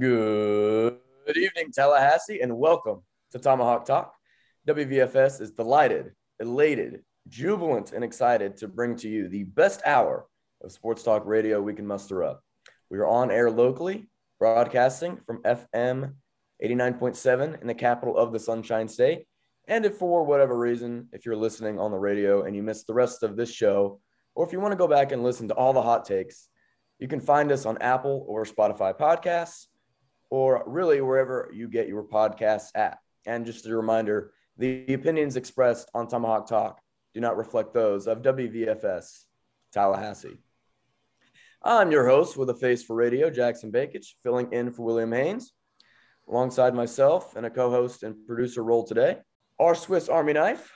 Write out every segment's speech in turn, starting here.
Good evening, Tallahassee, and welcome to Tomahawk Talk. WVFS is delighted, elated, jubilant, and excited to bring to you the best hour of sports talk radio we can muster up. We are on air locally, broadcasting from FM 89.7 in the capital of the Sunshine State. And if for whatever reason, if you're listening on the radio and you missed the rest of this show, or if you want to go back and listen to all the hot takes, you can find us on Apple or Spotify podcasts, or really wherever you get your podcasts at. And just a reminder, the opinions expressed on Tomahawk Talk do not reflect those of WVFS Tallahassee. I'm your host with a face for radio, Jackson Bakich, filling in for William Haynes. Alongside myself and a co host and producer role today, our Swiss Army knife,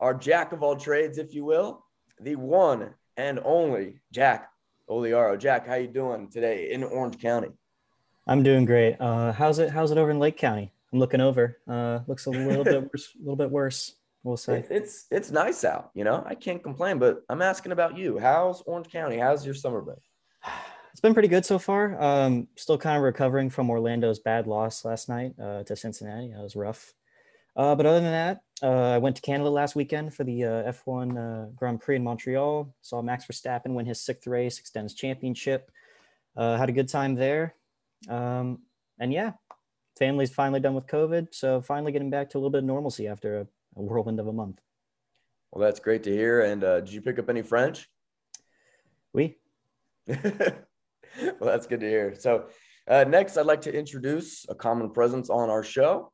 our jack of all trades, if you will, the one and only Jack Oliaro. Jack, how you doing today in Orange County? I'm doing great. Uh, how's it? How's it over in Lake County? I'm looking over. Uh, looks a little bit worse. A little bit worse. We'll say It- It's it's nice out, you know. I can't complain, but I'm asking about you. How's Orange County? How's your summer been? it's been pretty good so far. Um, still kind of recovering from Orlando's bad loss last night uh, to Cincinnati. That was rough. Uh, but other than that, uh, I went to Canada last weekend for the uh, F1 uh, Grand Prix in Montreal. Saw Max Verstappen win his sixth race, extend his championship. Uh, had a good time there. Um, and yeah, family's finally done with COVID, so finally getting back to a little bit of normalcy after a, a whirlwind of a month. Well, that's great to hear. And uh, did you pick up any French? We well, that's good to hear. So, uh, next, I'd like to introduce a common presence on our show.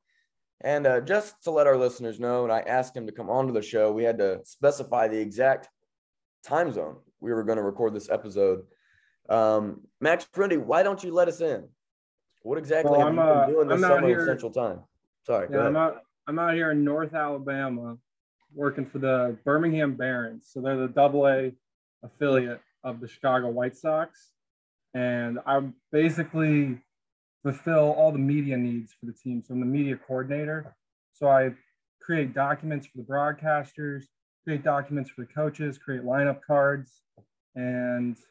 And uh, just to let our listeners know, and I asked him to come onto the show, we had to specify the exact time zone we were going to record this episode. Um, Max Grundy, why don't you let us in? What exactly Well, have I'm, you uh, been doing this I'm summer in here- Central Time? Sorry, Yeah. I'm out. I'm out here in North Alabama, working for the Birmingham Barons. So they're the Double A affiliate of the Chicago White Sox, and I basically fulfill all the media needs for the team. So I'm the media coordinator. So I create documents for the broadcasters, create documents for the coaches, create lineup cards, and it's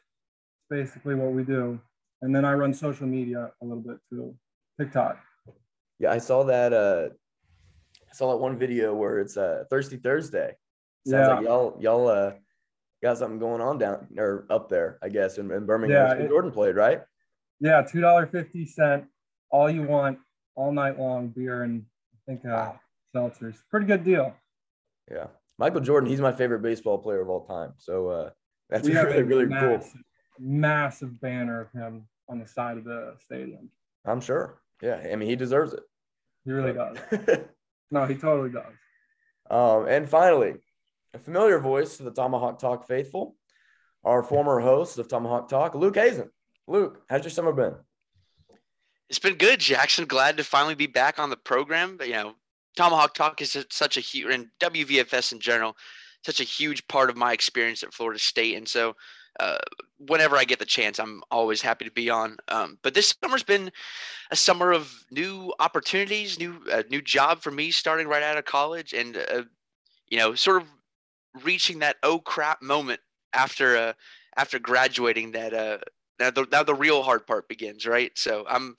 basically what we do. And then I run social media a little bit too, TikTok. Yeah, I saw that. Uh, I saw that one video where it's uh, Thirsty Thursday. Sounds Yeah. like y'all y'all uh, got something going on down or up there, I guess, in, in Birmingham. Yeah, it- Jordan played, right? Yeah, two dollar fifty cent, all you want, all night long beer and I think uh, Wow. seltzers. Pretty good deal. Yeah, Michael Jordan. He's my favorite baseball player of all time. So uh, that's really really cool. Massive, massive banner of him on the side of the stadium. I'm sure. Yeah, I mean he deserves it. He really does. No, he totally does. um, and finally, a familiar voice to the Tomahawk Talk faithful, our former host of Tomahawk Talk, Luke Hazen. Luke, how's your summer been? It's been good, Jackson. Glad to finally be back on the program. But, you know, Tomahawk Talk is such a huge, and WVFS in general, such a huge part of my experience at Florida State. And so, uh, whenever I get the chance, I'm always happy to be on. Um, but this summer's been a summer of new opportunities, new uh, new job for me starting right out of college, and uh, you know, sort of reaching that oh crap moment after uh, after graduating. That uh, now the now the real hard part begins, right? So I'm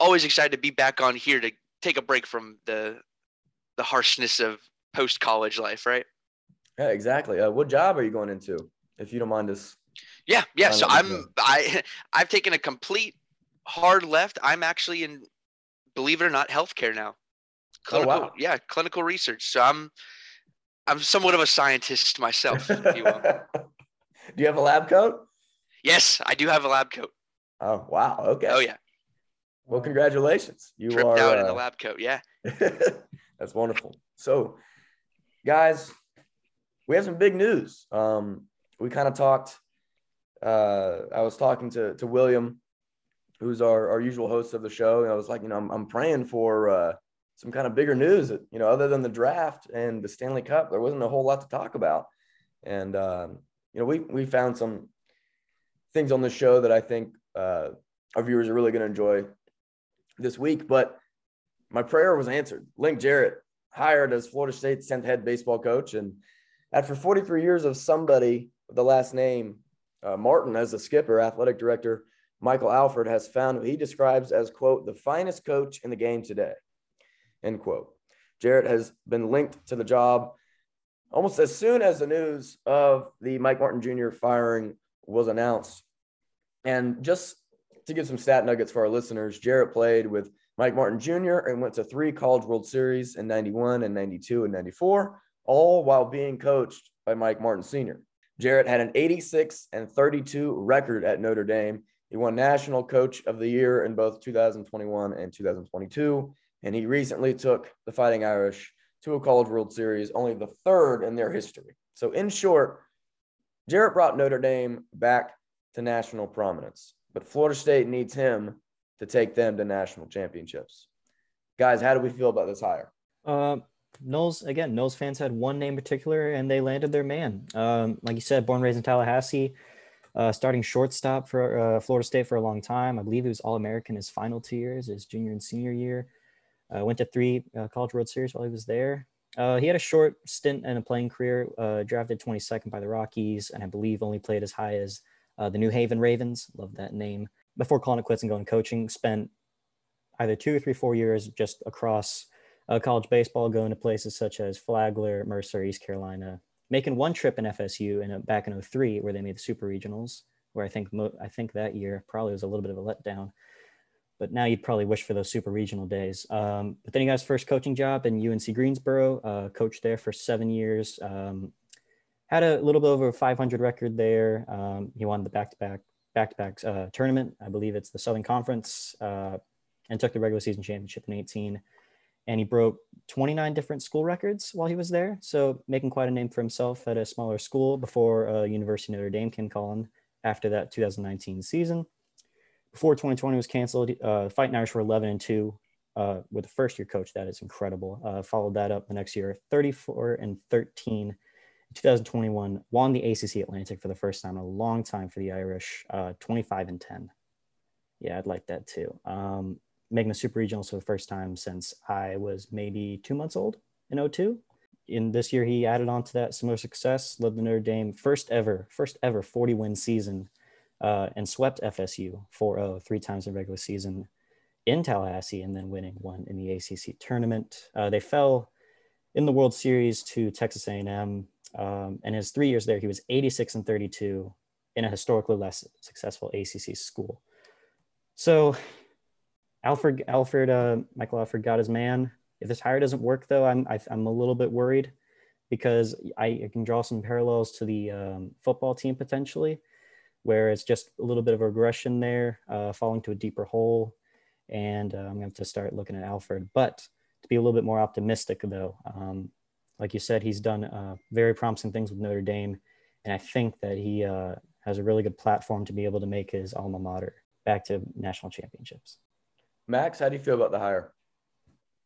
always excited to be back on here to take a break from the the harshness of post college life, right? Yeah, exactly. Uh, what job are you going into, if you don't mind us? Yeah, yeah. So I'm I I've taken a complete hard left. I'm actually in, believe it or not, healthcare now. Clinical, Oh, wow. yeah, clinical research. So I'm I'm somewhat of a scientist myself, if you. Do you have a lab coat? Yes, I do have a lab coat. Oh wow. Okay. Oh yeah, Well, congratulations. You tripped are. out in the uh, lab coat. Yeah. That's wonderful. So, guys, we have some big news. Um, we kind of talked. Uh, I was talking to to William who's our, our usual host of the show, and I was like, you know, I'm, I'm praying for uh, some kind of bigger news. that, You know, other than the draft and the Stanley Cup, there wasn't a whole lot to talk about. And um, you know, we we found some things on the show that I think uh, our viewers are really going to enjoy this week. But my prayer was answered. Link Jarrett hired as Florida State's 10th head baseball coach, and after 43 years of somebody with the last name uh, Martin as the skipper, athletic director Michael Alford has found what he describes as, quote, the finest coach in the game today, end quote. Jarrett has been linked to the job almost as soon as the news of the Mike Martin Jr. firing was announced. And just to give some stat nuggets for our listeners, Jarrett played with Mike Martin Jr. and went to three College World Series in 91 and 92 and 94, all while being coached by Mike Martin Sr. Jarrett had an 86 and 32 record at Notre Dame he won National Coach of the Year in both 2021 and 2022. And he recently took the Fighting Irish to a College World Series, only the third in their history. So, in short, Jarrett brought Notre Dame back to national prominence, but Florida State needs him to take them to national championships. Guys, how do we feel about this hire? Uh, Noles, again, Noles fans had one name particular and they landed their man. Um, like you said, born raised in Tallahassee, uh, starting shortstop for uh, Florida State for a long time. I believe he was All American his final two years, his junior and senior year. Uh, went to three uh, College World Series while he was there. Uh, he had a short stint in a playing career, uh, drafted 22nd by the Rockies, and I believe only played as high as the New Haven Ravens. Love that name. Before calling it quits and going coaching, spent either two or three, four years just across college baseball, going to places such as Flagler, Mercer, East Carolina, making one trip in FSU and back in 03 where they made the super regionals, where I think mo- I think that year probably was a little bit of a letdown. But now you'd probably wish for those super regional days. Um, but then he got his first coaching job in UNC Greensboro, uh, coached there for seven years. Um, had a little bit over a 500 record there. Um, he won the back-to-back back-to-back uh, tournament. I believe it's the Southern Conference, uh, and took the regular season championship in 18 and he broke 29 different school records while he was there. So making quite a name for himself at a smaller school before uh, University of Notre Dame came calling after that 2019 season. Before 2020 was canceled, uh, Fighting Irish were 11 and 2 uh, with the first year coach. That is incredible. Uh, followed that up the next year, 34 and 13. 2021, won the ACC Atlantic for the first time in a long time for the Irish, uh, 25 and 10. Yeah, I'd like that too. Um, the super regionals for the first time since I was maybe two months old in 02. In this year, he added on to that similar success, led the Notre Dame first ever, first ever 40 win season, uh, and swept FSU 4 0 three times in regular season in Tallahassee, and then winning one in the ACC tournament. Uh, they fell in the World Series to Texas A&M, um, and his three years there, he was 86 and 32 in a historically less successful ACC school. So Alford, Alford, uh, Michael Alford got his man. If this hire doesn't work, though, I'm I, am i am a little bit worried because I, I can draw some parallels to the um, football team potentially, where it's just a little bit of regression there, uh, falling to a deeper hole, and uh, I'm going to start looking at Alford. But to be a little bit more optimistic, though, um, like you said, he's done uh, very promising things with Notre Dame, and I think that he uh, has a really good platform to be able to make his alma mater back to national championships. Max, how do you feel about the hire?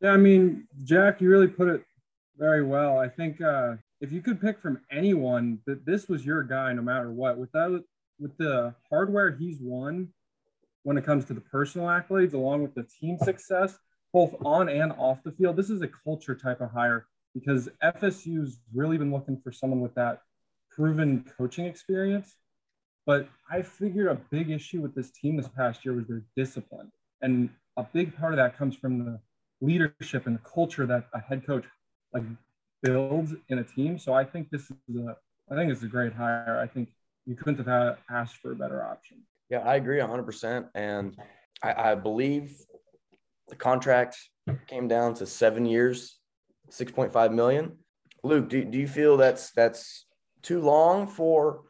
Yeah, I mean, Jack, you really put it very well. I think uh, if you could pick from anyone, that this was your guy, no matter what. Without with the hardware he's won, when it comes to the personal accolades, along with the team success, both on and off the field, this is a culture type of hire because FSU's really been looking for someone with that proven coaching experience. But I figured a big issue with this team this past year was their discipline. And a big part of that comes from the leadership and the culture that a head coach like builds in a team. So I think this is a I think it's a great hire. I think you couldn't have asked for a better option. Yeah, I agree 100%. And I, I believe the contract came down to seven years, 6.5 million. Luke, do, do you feel that's that's too long for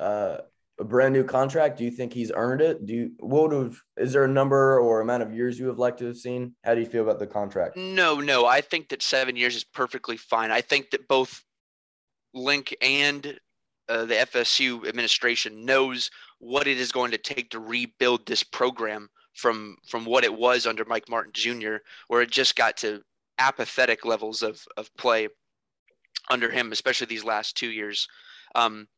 uh, a brand new contract? Do you think he's earned it? Do you what have is there a number or amount of years you have liked to have seen? How do you feel about the contract? No, no. I think that seven years is perfectly fine. I think that both Link and uh, the FSU administration knows what it is going to take to rebuild this program from from what it was under Mike Martin Jr., where it just got to apathetic levels of of play under him, especially these last two years. Um,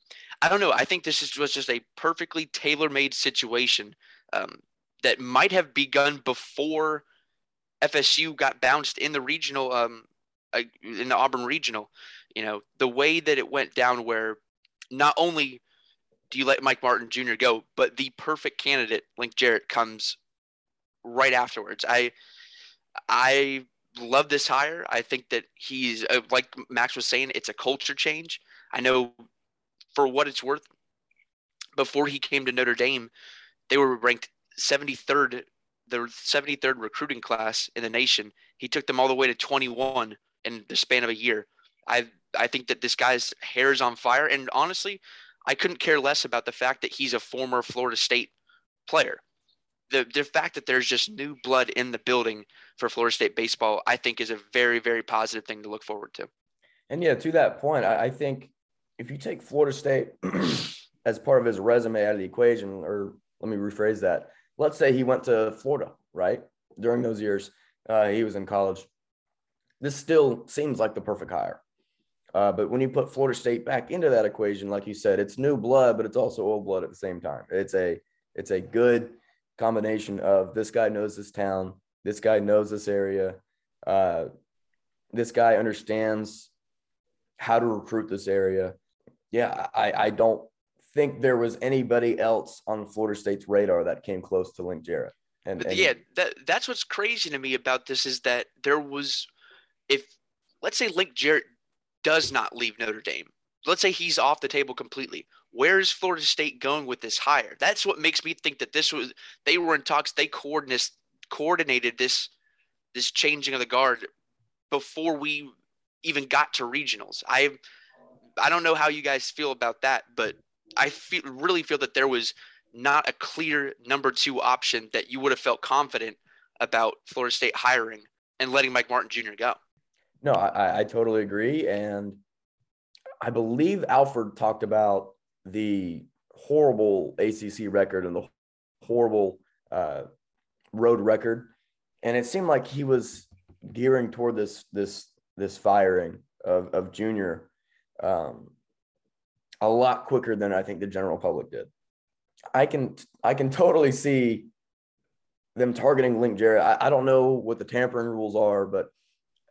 I don't know. I think this is, was just a perfectly tailor made situation um, that might have begun before FSU got bounced in the regional, um, in the Auburn regional. You know, the way that it went down, where not only do you let Mike Martin Jr. go, but the perfect candidate, Link Jarrett, comes right afterwards. I, I love this hire. I think that he's uh, like Max was saying, it's a culture change. I know for what it's worth, before he came to Notre Dame, they were ranked 73rd, the 73rd recruiting class in the nation. He took them all the way to 21 in the span of a year. I I think that this guy's hair is on fire, and honestly, I couldn't care less about the fact that he's a former Florida State player. The the fact that there's just new blood in the building for Florida State baseball, I think, is a very very positive thing to look forward to. And yeah, to that point, I, I think if you take Florida State as part of his resume out of the equation, or let me rephrase that, let's say he went to Florida, right? During those years, uh, he was in college. This still seems like the perfect hire. Uh, but when you put Florida State back into that equation, like you said, it's new blood, but it's also old blood at the same time. It's a it's a good combination of this guy knows this town, this guy knows this area, uh, this guy understands how to recruit this area, yeah, I, I don't think there was anybody else on Florida State's radar that came close to Link Jarrett. And, and yeah, that that's what's crazy to me about this is that there was, if let's say Link Jarrett does not leave Notre Dame, let's say he's off the table completely. Where is Florida State going with this hire? That's what makes me think that this was they were in talks. They coordinated coordinated this this changing of the guard before we even got to regionals. I I don't know how you guys feel about that, but I feel really feel that there was not a clear number two option that you would have felt confident about Florida State hiring and letting Mike Martin Jr. go. No, I, I totally agree. And I believe Alford talked about the horrible ACC record and the horrible uh, road record. And it seemed like he was gearing toward this, this, this firing of, of Junior um, a lot quicker than I think the general public did. I can I can totally see them targeting Link Jarrett. I, I don't know what the tampering rules are, but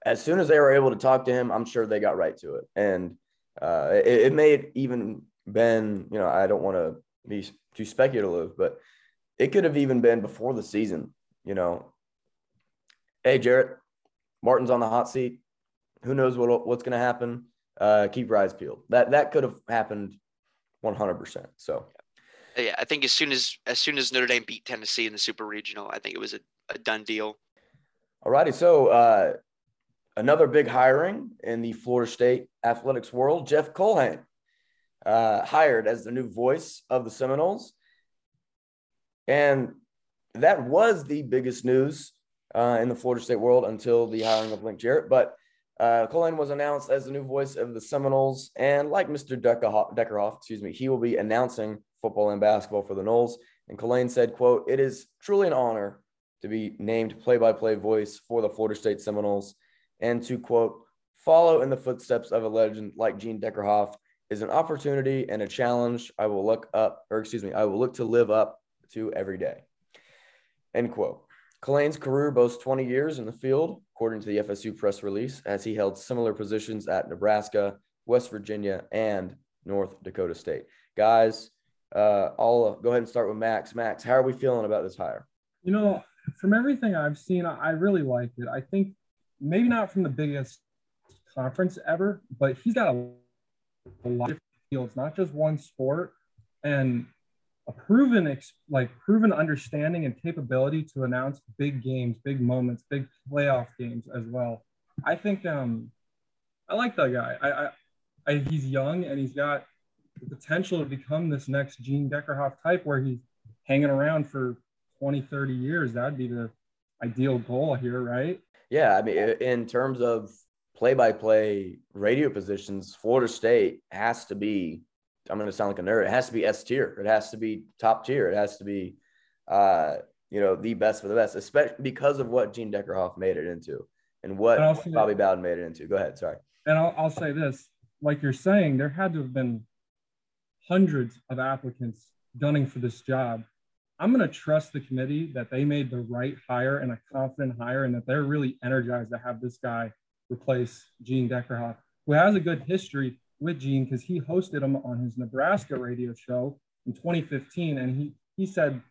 as soon as they were able to talk to him, I'm sure they got right to it. And uh, it, it may have even been, you know, I don't want to be too speculative, but it could have even been before the season, you know. Hey, Jarrett, Martin's on the hot seat. Who knows what, what's going to happen? Uh, keep your eyes peeled. That that could have happened 100%. So yeah, I think as soon as as soon as Notre Dame beat Tennessee in the Super Regional, I think it was a, a done deal. All righty, so uh, another big hiring in the Florida State athletics world, Jeff Culhane, uh, hired as the new voice of the Seminoles, and that was the biggest news uh, in the Florida State world until the hiring of Link Jarrett. But uh, Culhane was announced as the new voice of the Seminoles, and like Mr. Deckerhoff, Deckerhoff, excuse me, he will be announcing football and basketball for the Noles. And Culhane said, "quote It is truly an honor to be named play-by-play voice for the Florida State Seminoles, and to quote follow in the footsteps of a legend like Gene Deckerhoff is an opportunity and a challenge I will look up, or excuse me, I will look to live up to every day." End quote. Culhane's career boasts 20 years in the field, according to the FSU press release, as he held similar positions at Nebraska, West Virginia, and North Dakota State. Guys, uh, I'll go ahead and start with Max. Max, how are we feeling about this hire? You know, from everything I've seen, I really like it. I think maybe not from the biggest conference ever, but he's got a, a lot of fields, not just one sport. And a proven like proven understanding and capability to announce big games, big moments, big playoff games as well. I think um, I like that guy. I, I, I he's young and he's got the potential to become this next Gene Deckerhoff type where he's hanging around for 20, 30 years. That'd be the ideal goal here, right? Yeah, I mean, in terms of play-by-play radio positions, Florida State has to be I'm going to sound like a nerd. It has to be S tier. It has to be top tier. It has to be uh, you know, the best for the best, especially because of what Gene Deckerhoff made it into and what And Bobby Bowden made it into. Go ahead. Sorry. And I'll, I'll say this like you're saying, there had to have been hundreds of applicants gunning for this job. I'm going to trust the committee that they made the right hire and a confident hire and that they're really energized to have this guy replace Gene Deckerhoff, who has a good history with Gene because he hosted him on his Nebraska radio show in 2015. And he, he said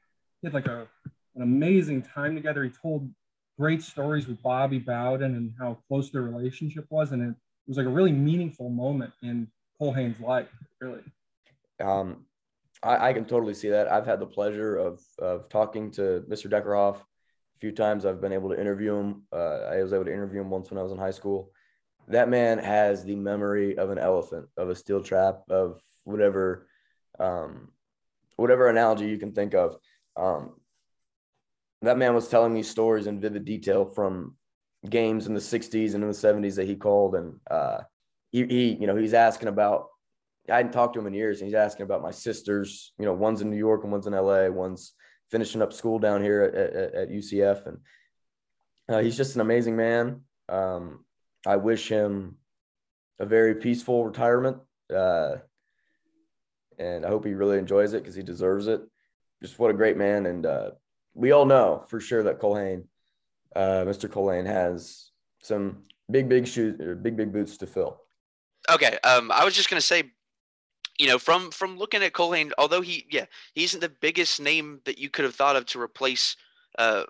he had like a, an amazing time together. He told great stories with Bobby Bowden and how close their relationship was. And it, was like a really meaningful moment in Culhane's life, really. Um, I, I can totally see that. I've had the pleasure of of talking to Mr. Deckerhoff a few times. I've been able to interview him. Uh, I was able to interview him once when I was in high school. That man has the memory of an elephant, of a steel trap, of whatever, um, whatever analogy you can think of. Um, that man was telling me stories in vivid detail from games in the 60s and in the 70s that he called and uh, he, he you know he's asking about I hadn't talked to him in years, and he's asking about my sisters. You know, one's in New York and one's in LA. One's finishing up school down here at, at, at UCF, and uh, he's just an amazing man. Um, I wish him a very peaceful retirement, uh, and I hope he really enjoys it because he deserves it. Just what a great man, and uh, we all know for sure that Culhane, uh, Mr. Culhane, has some big, big shoes, big, big boots to fill. Okay. Um, I was just gonna say, you know, from from looking at Culhane, although he, yeah, he isn't the biggest name that you could have thought of to replace uh,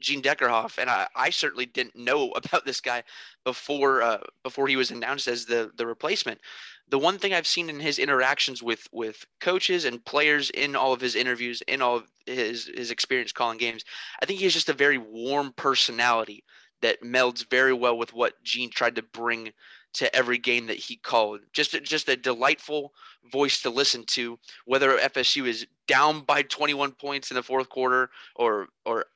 Gene Deckerhoff, and I, I certainly didn't know about this guy before uh, before he was announced as the the replacement. The one thing I've seen in his interactions with with coaches and players in all of his interviews, in all of his his experience calling games, I think he has just a very warm personality that melds very well with what Gene tried to bring to every game that he called. Just just a delightful voice to listen to, whether FSU is down by 21 points in the fourth quarter or or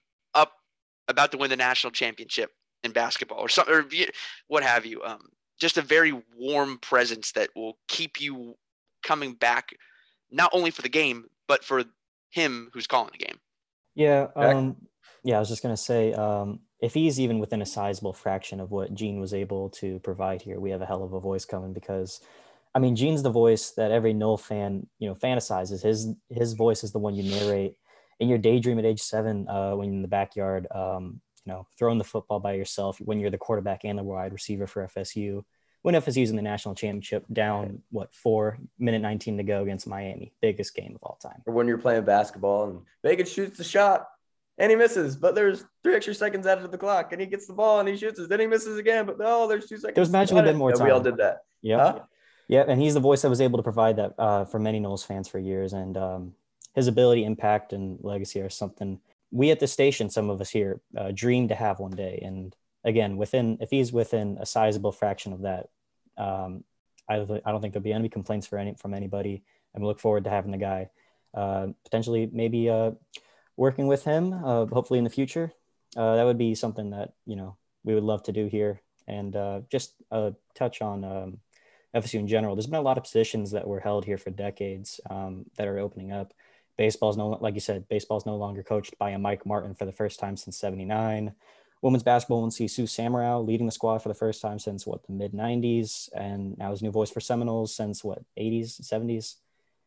about to win the national championship in basketball or something or what have you. Um, just a very warm presence that will keep you coming back, not only for the game but for him who's calling the game. Yeah. Um, yeah, I was just gonna say, um, if he's even within a sizable fraction of what Gene was able to provide here, we have a hell of a voice coming because, I mean, Gene's the voice that every Null fan, you know, fantasizes. His his voice is the one you narrate in your daydream at age seven uh, when in the backyard, um, you know, throwing the football by yourself when you're the quarterback and the wide receiver for FSU. When FSU's in the national championship, down what four minute nineteen to go against Miami, biggest game of all time. or when you're playing basketball and Bacon shoots the shot and he misses, but there's three extra seconds added to the clock and he gets the ball and he shoots it, then he misses again, but no, there's two seconds. There's magically been more Yeah, We all did that. Yeah. Huh? Yeah, and he's the voice that was able to provide that uh, for many Noles fans for years. And um, his ability, impact, and legacy are something we at the station, some of us here, uh, dream to have one day. And again, within if he's within a sizable fraction of that, um, I, don't I don't think there'll be any complaints for any from anybody. And we look forward to having the guy uh, potentially maybe uh, working with him, uh, hopefully in the future. Uh, that would be something that you know we would love to do here. And uh, just a touch on um, FSU in general. There's been a lot of positions that were held here for decades um, that are opening up. Baseball's no, like you said, baseball's no longer coached by a Mike Martin for the first time since '79. Women's basketball will see Sue Semrau leading the squad for the first time since what the mid '90s, and now his new voice for Seminoles since what '80s, '70s.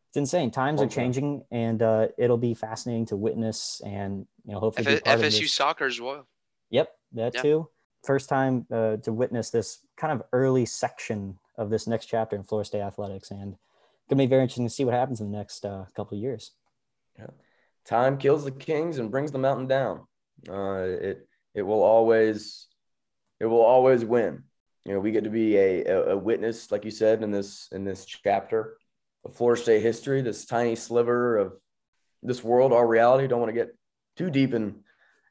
It's insane. Times are changing, and uh, it'll be fascinating to witness and you know hopefully F- FSU soccer as well. Yep, that Yeah. too. First time uh, to witness this kind of early section of this next chapter in Florida State athletics, and gonna be very interesting to see what happens in the next uh, couple of years. Time kills the kings and brings the mountain down. Uh, it it will always it will always win. You know, we get to be a, a, a witness, like you said, in this in this chapter of Florida State history, this tiny sliver of this world, our reality. Don't want to get too deep in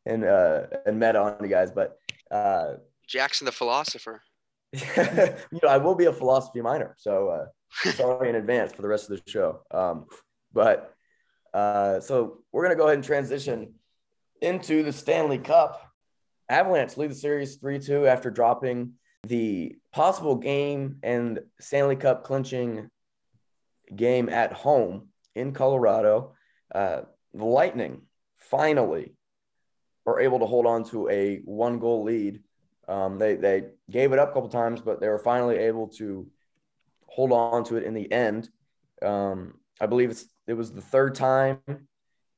and uh, and meta on you guys, but uh, Jackson the philosopher. you know, I will be a philosophy minor, so uh, sorry in advance for the rest of the show. Um, but uh, so we're gonna go ahead and transition into the Stanley Cup. Avalanche lead the series three two after dropping the possible game and Stanley Cup clinching game at home in Colorado. Uh, the Lightning finally are able to hold on to a one goal lead. Um, they they gave it up a couple times, but they were finally able to hold on to it in the end. Um, I believe it's it was the third time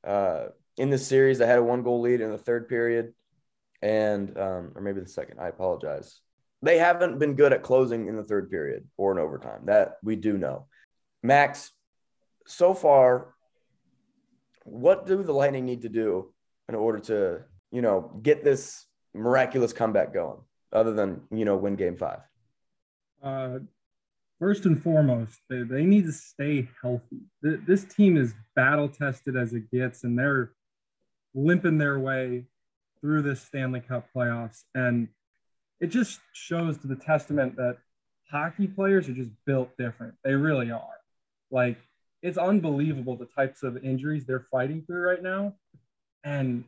uh, in this series they had a one goal lead in the third period, and um, or maybe the second. I apologize. They haven't been good at closing in the third period or in overtime. That we do know. Max, so far, what do the Lightning need to do in order to you know get this miraculous comeback going, other than you know win Game Five? Uh, first and foremost, they, they need to stay healthy. This team is battle tested as it gets, and they're limping their way through this Stanley Cup playoffs. And it just shows to the testament that hockey players are just built different. They really are. Like, it's unbelievable the types of injuries they're fighting through right now. And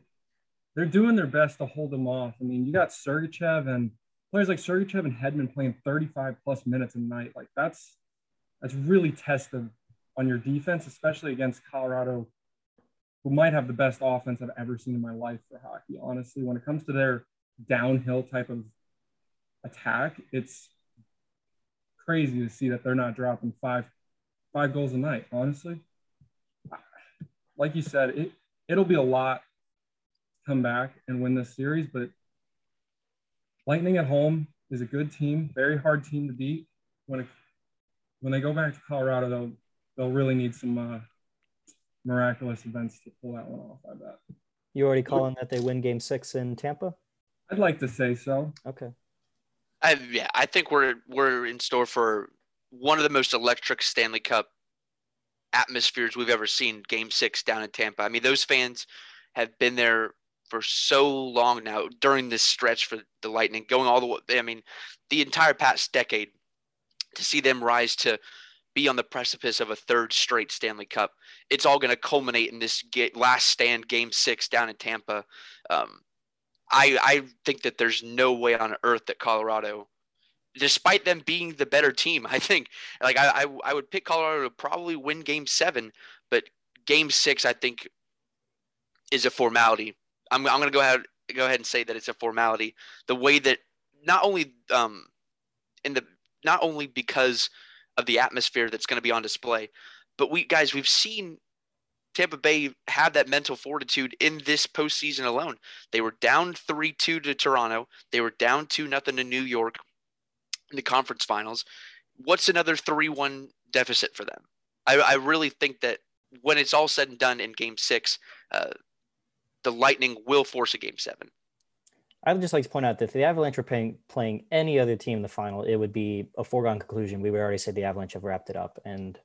they're doing their best to hold them off. I mean, you got Sergachev and players like Sergachev and Hedman playing 35 plus minutes a night, like that's that's really tested on your defense, especially against Colorado, who might have the best offense I've ever seen in my life for hockey. Honestly, when it comes to their downhill type of attack, it's crazy to see that they're not dropping five five goals a night. Honestly, like you said, it it'll be a lot to come back and win this series, but Lightning at home is a good team, very hard team to beat. When it, when they go back to Colorado, they'll they'll really need some uh, miraculous events to pull that one off. I bet. You already calling that they win Game Six in Tampa? I'd like to say so. Okay. I, yeah, I think we're we're in store for one of the most electric Stanley Cup atmospheres we've ever seen. Game Six down in Tampa. I mean, those fans have been there for so long now during this stretch for the Lightning, going all the way. I mean, the entire past decade, to see them rise to be on the precipice of a third straight Stanley Cup. It's all going to culminate in this get, last stand, Game Six down in Tampa. Um, I I think that there's no way on earth that Colorado, despite them being the better team, I think like I I, I would pick Colorado to probably win Game Seven, but Game Six I think is a formality I'm, I'm going to go ahead go ahead and say that it's a formality. The way that not only um, in the not only because of the atmosphere that's going to be on display, but we guys we've seen Tampa Bay have that mental fortitude in this postseason alone. They were down three two to Toronto. They were down two nothing to New York in the conference finals. What's another three one deficit for them? I, I really think that when it's all said and done in Game Six, uh, the Lightning will force a game seven. I would just like to point out that if the Avalanche were playing, playing any other team in the final, it would be a foregone conclusion. We would already say the Avalanche have wrapped it up, and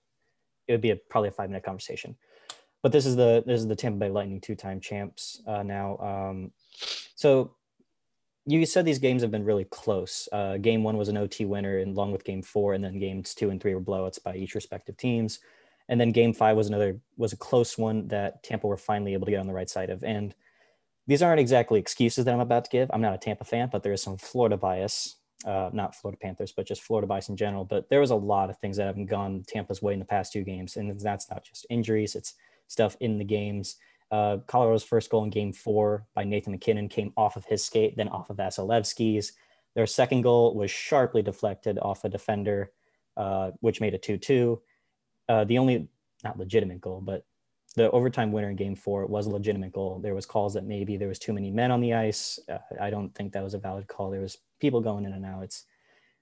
it would be a, probably a five minute conversation. But this is the this is the Tampa Bay Lightning two time champs uh, now. Um, so you said these games have been really close. Uh, game one was an OT winner, and along with game four, and then games two and three were blowouts by each respective teams. And then game five was another was a close one that Tampa were finally able to get on the right side of. And these aren't exactly excuses that I'm about to give. I'm not a Tampa fan, but there is some Florida bias. Uh, not Florida Panthers, but just Florida bias in general. But there was a lot of things that haven't gone Tampa's way in the past two games, and that's not just injuries; it's stuff in the games. Uh, Colorado's first goal in Game Four by Nathan MacKinnon came off of his skate, then off of Vasilevskiy's. Their second goal was sharply deflected off a defender, uh, which made a two-two uh, the only not legitimate goal, but the overtime winner in game four was a legitimate goal. There was calls that maybe there was too many men on the ice. Uh, I don't think that was a valid call. There was people going in and out. It's,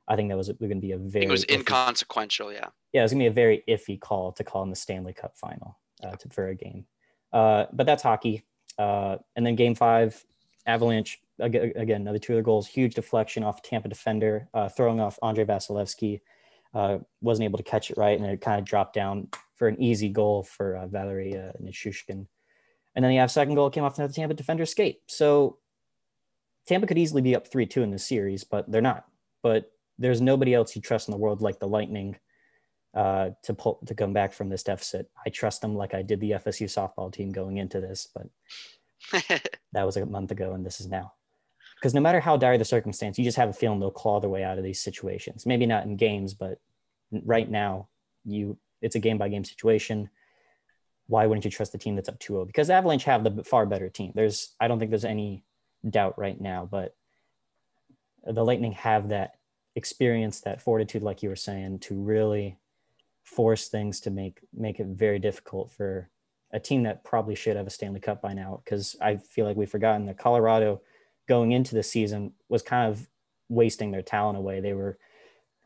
I think that was going to be a very. it was iffy, inconsequential, yeah. Yeah, it was going to be a very iffy call to call in the Stanley Cup final uh, to, for a game. Uh, but that's hockey. Uh, and then game five, Avalanche again another two other goals, huge deflection off Tampa defender, uh, throwing off Andre Vasilevskiy uh, wasn't able to catch it right, and it kind of dropped down for an easy goal for uh, Valeri uh, Nichushkin. And then the second goal came off the Tampa defender skate. So Tampa could easily be up 3 2 in this series, but they're not. But there's nobody else you trust in the world like the Lightning uh, to pull to come back from this deficit. I trust them like I did the FSU softball team going into this, but that was a month ago, and this is now because no matter how dire the circumstance, you just have a feeling they'll claw their way out of these situations. Maybe not in games, but right now, you it's a game by game situation. why wouldn't you trust the team that's up 2-0? Because Avalanche have the far better team. There's I don't think there's any doubt right now, but the Lightning have that experience, that fortitude, like you were saying, to really force things to make make it very difficult for a team that probably should have a Stanley Cup by now. Because I feel like we've forgotten that Colorado going into the season was kind of wasting their talent away. They were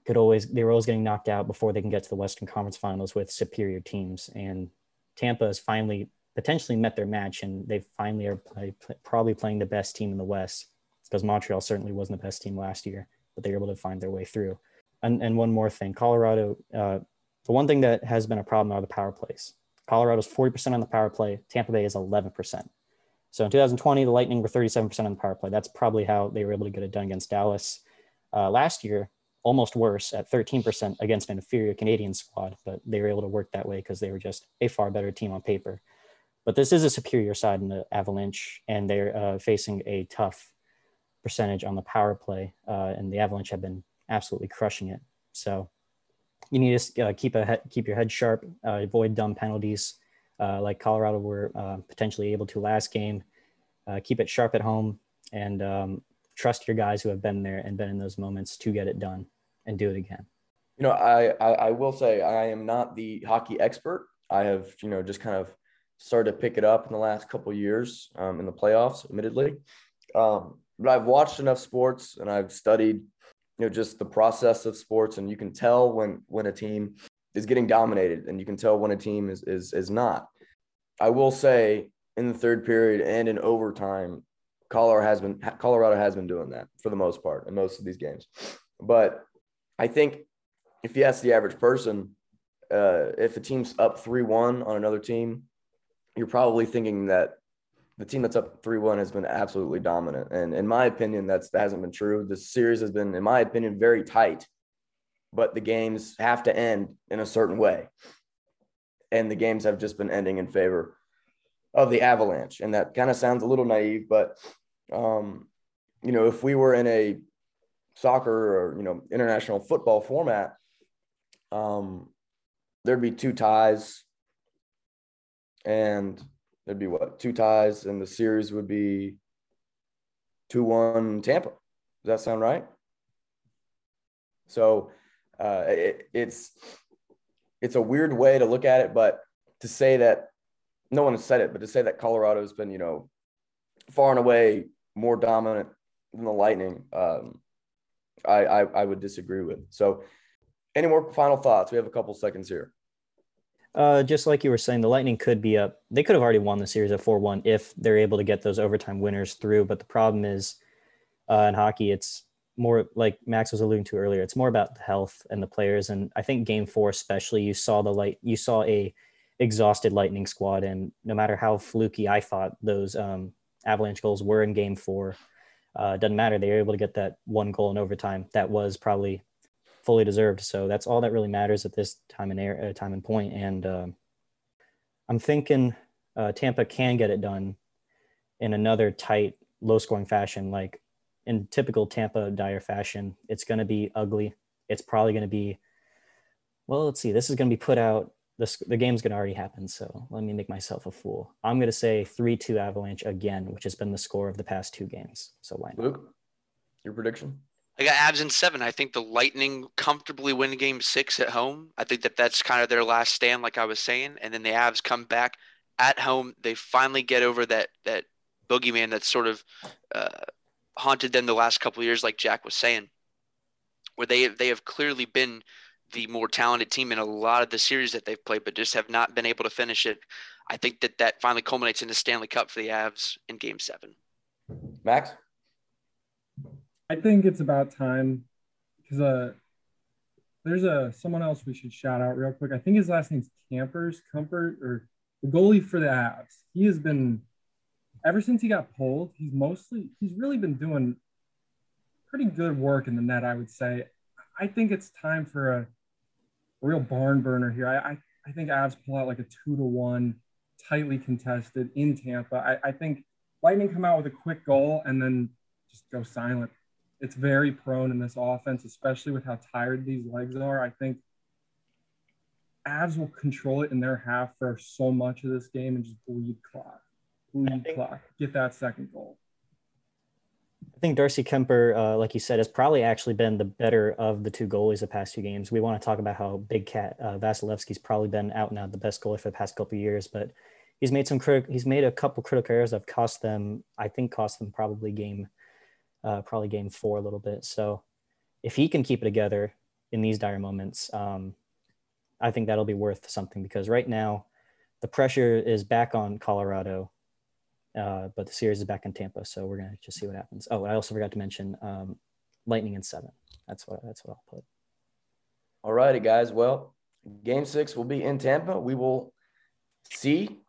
could always they were always getting knocked out before they can get to the Western Conference Finals with superior teams. And Tampa has finally potentially met their match, and they finally are play, probably playing the best team in the West. Because Montreal certainly wasn't the best team last year, but they were able to find their way through. And, and one more thing, Colorado. Uh, the one thing that has been a problem are the power plays. Colorado's 40% on the power play. Tampa Bay is 11%. So in 2020, the Lightning were 37% on the power play. That's probably how they were able to get it done against Dallas. Uh, last year, almost worse at 13% against an inferior Canadian squad, but they were able to work that way because they were just a far better team on paper. But this is a superior side in the Avalanche, and they're uh, facing a tough percentage on the power play, uh, and the Avalanche have been absolutely crushing it. So you need to uh, keep a keep your head sharp, uh, avoid dumb penalties uh, like Colorado were uh, potentially able to last game. Uh, keep it sharp at home and um, trust your guys who have been there and been in those moments to get it done and do it again. You know, I, I, I will say I am not the hockey expert. I have, you know, just kind of started to pick it up in the last couple years um, in the playoffs, admittedly. Um, but I've watched enough sports and I've studied, you know, just the process of sports, and you can tell when when a team is getting dominated, and you can tell when a team is is is not. I will say in the third period and in overtime, Colorado has been Colorado has been doing that for the most part in most of these games. But I think if you ask the average person, uh, if a team's up three one on another team, you're probably thinking that the team that's up three one has been absolutely dominant. And in my opinion, that's that hasn't been true. The series has been, in my opinion, very tight but the games have to end in a certain way. And the games have just been ending in favor of the Avalanche. And that kind of sounds a little naive, but, um, you know, if we were in a soccer or, you know, international football format, um, there'd be two ties and there'd be what two ties and the series would be 2-1 Tampa. Does that sound right? So uh, it, it's it's a weird way to look at it, but to say that no one has said it, but to say that Colorado's been you know far and away more dominant than the Lightning, um, I, I I would disagree with. So, any more final thoughts? We have a couple seconds here. Uh, just like you were saying, the Lightning could be up. They could have already won the series at 4 1 if they're able to get those overtime winners through. But the problem is uh, in hockey, it's more like Max was alluding to earlier, it's more about the health and the players. And I think game four, especially, you saw the light, you saw a exhausted Lightning squad. And no matter how fluky I thought those um, Avalanche goals were in game four, uh, doesn't matter. They were able to get that one goal in overtime that was probably fully deserved. So that's all that really matters at this time and air, uh, time and point. And uh, I'm thinking uh, Tampa can get it done in another tight, low scoring fashion. Like in typical Tampa Dyer fashion, it's going to be ugly. It's probably going to be, well, let's see. This is going to be put out. This, the game's going to already happen. So let me make myself a fool. I'm going to say 3 2 Avalanche again, which has been the score of the past two games. So why not? Luke, your prediction? I got Avs in seven. I think the Lightning comfortably win game six at home. I think that that's kind of their last stand, like I was saying. And then the Avs come back at home. They finally get over that that boogeyman that's sort of uh, haunted them the last couple years, like Jack was saying, where they they have clearly been the more talented team in a lot of the series that they've played, but just have not been able to finish it. I think that that finally culminates in the Stanley Cup for the Avs in Game Seven. Max, I think it's about time because uh, there's a someone else we should shout out real quick. I think his last name's Campers Comfort or the goalie for the Avs. He has been ever since he got pulled, he's mostly he's really been doing pretty good work in the net, I would say. I think it's time for a, real barn burner here. I, I, I think Avs pull out like a two to one, tightly contested in Tampa. I, I think Lightning come out with a quick goal and then just go silent. It's very prone in this offense, especially with how tired these legs are. I think Avs will control it in their half for so much of this game and just bleed clock, bleed think- clock, get that second goal. I think Darcy Kuemper, uh, like you said, has probably actually been the better of the two goalies the past few games. We want to talk about how Big Cat uh, Vasilevskiy's probably been out and out the best goalie for the past couple of years, but he's made some crit- he's made a couple critical errors that have cost them. I think cost them probably game, uh, probably game four a little bit. So if he can keep it together in these dire moments, um, I think that'll be worth something because right now the pressure is back on Colorado uh, but the series is back in Tampa, so we're gonna just see what happens. Oh, I also forgot to mention um, Lightning in seven. That's what that's what I'll put. All righty, guys. Well, game six will be in Tampa. We will see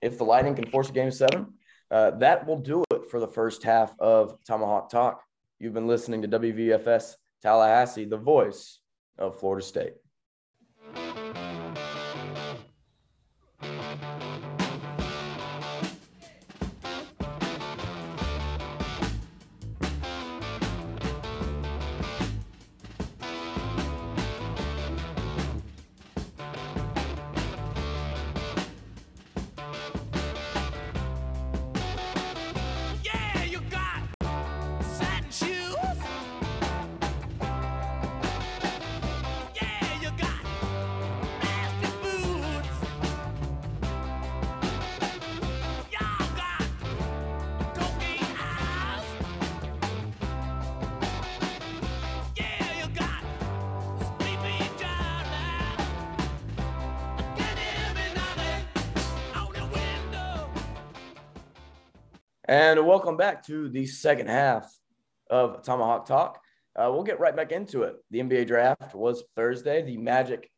if the Lightning can force a game seven. Uh, that will do it for the first half of Tomahawk Talk. You've been listening to WVFS Tallahassee, the voice of Florida State. Welcome back to the second half of Tomahawk Talk. Uh, we'll get right back into it. The NBA draft was Thursday. The Magic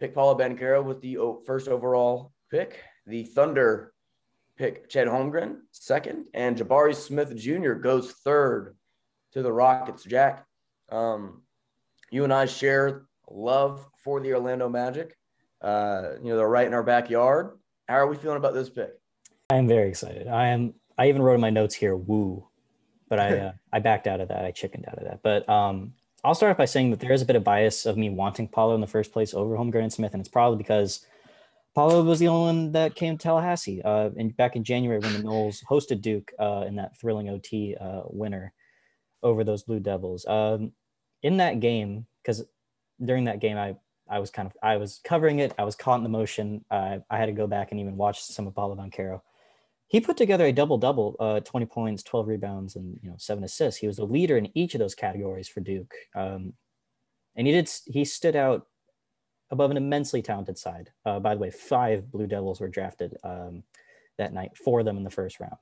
pick Paolo Banchero with the first overall pick. The Thunder pick Chet Holmgren second, and Jabari Smith Jr. goes third to the Rockets. Jack, um, you and I share love for the Orlando Magic. Uh, you know, they're right in our backyard. How are we feeling about this pick? I am very excited. I am. I even wrote in my notes here, "woo," but I uh, I backed out of that. I chickened out of that. But um, I'll start off by saying that there is a bit of bias of me wanting Paolo in the first place over Holmgren and Smith, and it's probably because Paolo was the only one that came to Tallahassee. Uh, and back in January when the Noles hosted Duke uh, in that thrilling OT uh, winner over those Blue Devils. Um, in that game, because during that game I I was kind of I was covering it. I was caught in the motion. Uh, I had to go back and even watch some of Paolo Banchero he put together a double double, uh, 20 points, 12 rebounds, and you know seven assists. He was the leader in each of those categories for Duke, um, and he did he stood out above an immensely talented side. Uh, by the way, five Blue Devils were drafted um, that night, four of them in the first round,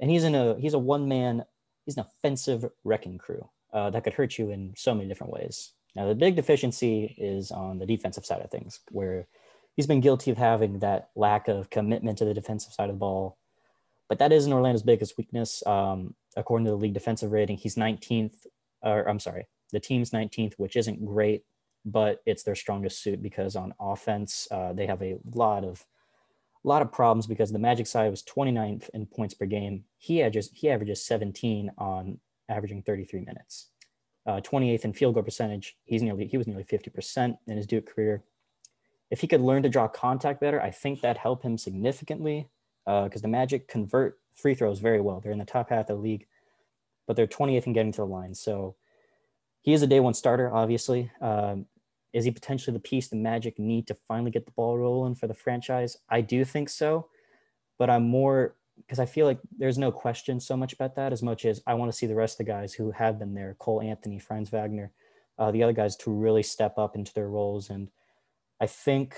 and he's in a he's a one man he's an offensive wrecking crew uh, that could hurt you in so many different ways. Now the big deficiency is on the defensive side of things, where he's been guilty of having that lack of commitment to the defensive side of the ball but that isn't Orlando's biggest weakness. Um, according to the league defensive rating, he's 19th, or I'm sorry, the team's 19th, which isn't great, but it's their strongest suit because on offense, uh, they have a lot of a lot of problems because the Magic side was 29th in points per game. He averages he averages 17 on averaging 33 minutes. Uh, 28th in field goal percentage. He's nearly he was nearly 50% in his Duke career. If he could learn to draw contact better, I think that help him significantly because the Magic convert free throws very well. They're in the top half of the league, but they're 28th in getting to the line. So he is a day one starter, obviously. Um, is he potentially the piece the Magic need to finally get the ball rolling for the franchise? I do think so, but I'm more because I feel like there's no question so much about that as much as I want to see the rest of the guys who have been there, Cole Anthony, Franz Wagner, uh, the other guys to really step up into their roles. And I think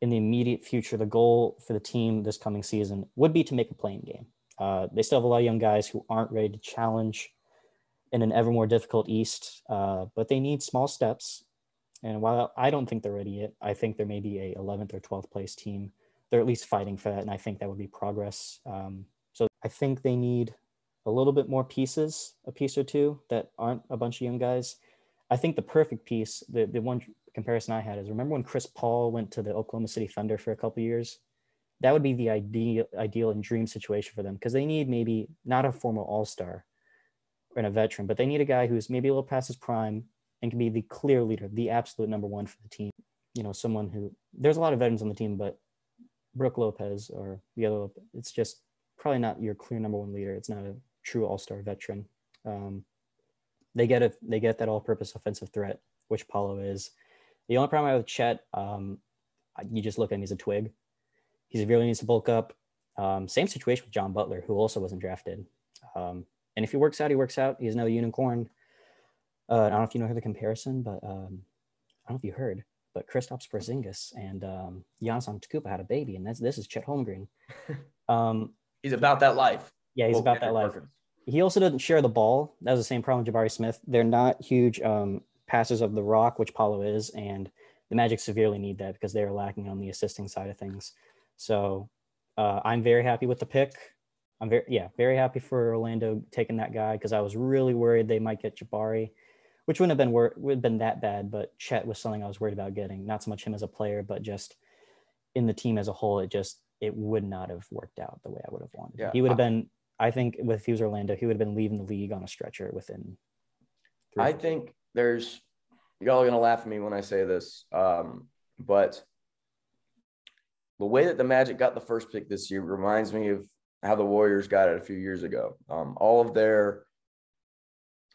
in the immediate future, the goal for the team this coming season would be to make a playing game. Uh, they still have a lot of young guys who aren't ready to challenge in an ever more difficult East, uh, but they need small steps. And while I don't think they're ready yet, I think there may be a 11th or 12th place team. They're at least fighting for that, and I think that would be progress. Um, so I think they need a little bit more pieces, a piece or two that aren't a bunch of young guys. I think the perfect piece, the, the one comparison I had is remember when Chris Paul went to the Oklahoma City Thunder for a couple years? That would be the ideal, ideal and dream situation for them because they need maybe not a former All Star and a veteran, but they need a guy who's maybe a little past his prime and can be the clear leader, the absolute number one for the team. you know, someone who there's a lot of veterans on the team, but Brook Lopez or the other, it's just probably not your clear number one leader. It's not a true all star veteran. Um, they get it. They get that all purpose offensive threat, which Paolo is. The only problem I have with Chet, um, you just look at him, he's a twig. He really needs to bulk up. Um, same situation with John Butler, who also wasn't drafted. Um, and if he works out, he works out. He's another unicorn. Uh, I don't know if you know the comparison, but um, I don't know if you heard, but Kristaps Porzingis and um, Giannis Antetokounmpo had a baby, and that's this is Chet Holmgren. Um, He's about that life. yeah, he's Well, about that life. He also doesn't share the ball. That was the same problem with Jabari Smith. They're not huge um, passers of the rock, which Paolo is, and the Magic severely need that because they're lacking on the assisting side of things. So uh, I'm very happy with the pick. I'm very yeah very happy for Orlando taking that guy because I was really worried they might get Jabari, which wouldn't have been wor- would have been that bad. But Chet was something I was worried about getting. Not so much him as a player, but just in the team as a whole. It just it would not have worked out the way I would have wanted. Yeah, he would have I- been. I think with he was Orlando, he would have been leaving the league on a stretcher within. three- I think there's y'all are gonna laugh at me when I say this, um, but the way that the Magic got the first pick this year reminds me of how the Warriors got it a few years ago. Um, all of their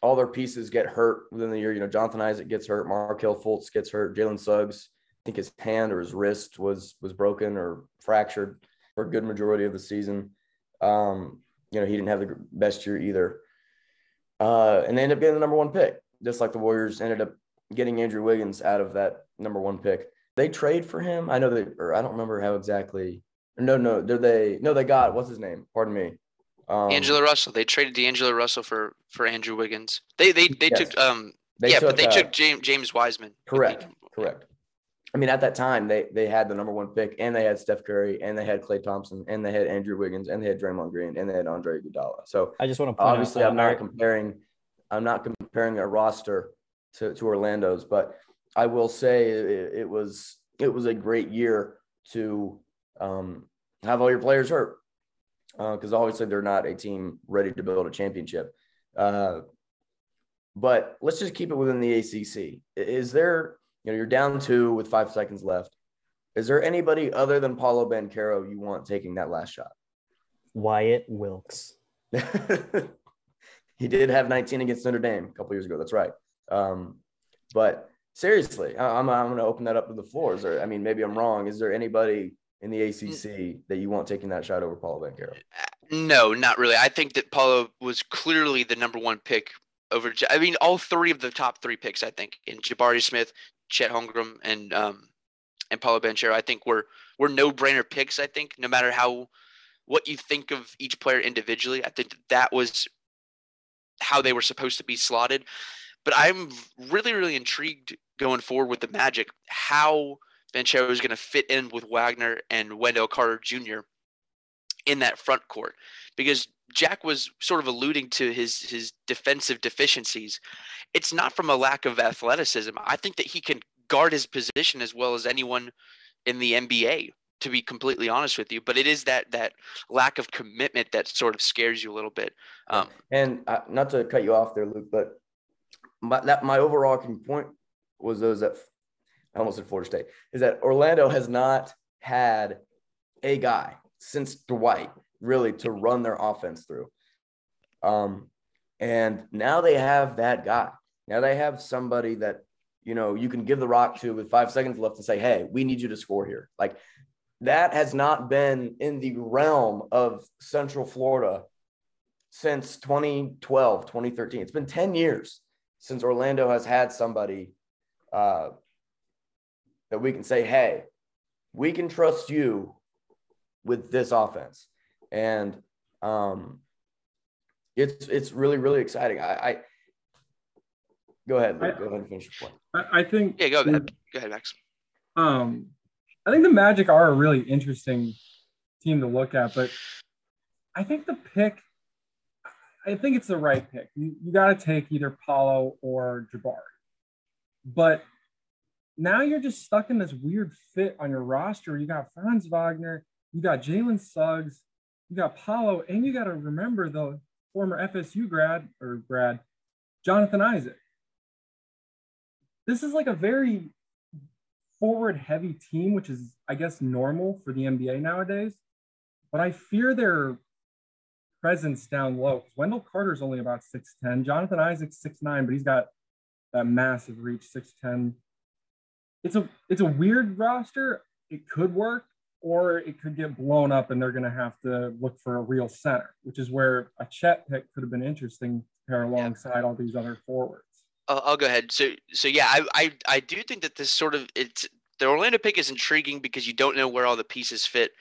all their pieces get hurt within the year. You know, Jonathan Isaac gets hurt, Markelle Fultz gets hurt, Jalen Suggs, I think his hand or his wrist was was broken or fractured for a good majority of the season. Um, you know, he didn't have the best year either. Uh, and they end up getting the number one pick, just like the Warriors ended up getting Andrew Wiggins out of that number one pick. They trade for him. I know they, or I don't remember how exactly. No, no, did they? No, they got what's his name? Pardon me. Um, D'Angelo Russell. They traded D'Angelo Russell for for Andrew Wiggins. They they they Yes. took um They yeah, took, but they uh, took James James Wiseman. Correct. Correct. I mean, at that time, they they had the number one pick, and they had Steph Curry, and they had Klay Thompson, and they had Andrew Wiggins, and they had Draymond Green, and they had Andre Iguodala. So I just want to point obviously, out, I'm not comparing. I'm not comparing a roster to, to Orlando's, but I will say it, it was it was a great year to um, have all your players hurt because obviously they're not a team ready to build a championship. Uh, but let's just keep it within the ACC. Is there, you know, you're down two with five seconds left. Is there anybody other than Paolo Banchero you want taking that last shot? Wyatt Wilkes. he did have 19 against Notre Dame a couple years ago. That's right. Um, but seriously, I- I'm, I'm going to open that up to the floor. Is there, I mean, maybe I'm wrong. Is there anybody in the ACC that you want taking that shot over Paolo Banchero? No, not really. I think that Paolo was clearly the number one pick over. I mean, all three of the top three picks. I think in Jabari Smith, Chet Holmgren, and um, and Paolo Banchero. I think were were no brainer picks. I think no matter how what you think of each player individually, I think that, that was how they were supposed to be slotted. But I'm really, really intrigued going forward with the Magic how Banchero is going to fit in with Wagner and Wendell Carter Jr. in that front court because Jack was sort of alluding to his his defensive deficiencies. It's not from a lack of athleticism. I think that he can guard his position as well as anyone in the NBA to be completely honest with you, but it is that that lack of commitment that sort of scares you a little bit. Um, And uh, not to cut you off there, Luke, but my, that my overarching point was those that I almost said Florida State is that Orlando has not had a guy since Dwight really to run their offense through. Um, and now they have that guy. Now they have somebody that you know you can give the rock to with five seconds left and say, "Hey, we need you to score here." Like that has not been in the realm of Central Florida since 2012, 2013. It's been 10 years since Orlando has had somebody uh, that we can say, hey, we can trust you with this offense. And um, it's it's really, really exciting. I, I go ahead, Luke, I- go ahead and finish your point. I, I think yeah, go ahead. Go ahead, Max. Um, I think the Magic are a really interesting team to look at, but I think the pick, I think it's the right pick. You, you got to take either Paolo or Jabari. But now you're just stuck in this weird fit on your roster. You got Franz Wagner, you got Jalen Suggs, you got Paolo, and you got to remember the former FSU grad or grad, Jonathan Isaac. This is like a very forward heavy team, which is, I guess, normal for the NBA nowadays. But I fear their presence down low. Wendell Carter's only about 6'10. Jonathan Isaac's 6'9, but he's got that massive reach, 6'10. It's a it's a weird roster. It could work, or it could get blown up and they're gonna have to look for a real center, which is where a Chet pick could have been interesting to pair alongside all these other forwards. I'll, I'll go ahead. So so yeah, I, I I do think that this sort of it's the Orlando pick is intriguing because you don't know where all the pieces fit.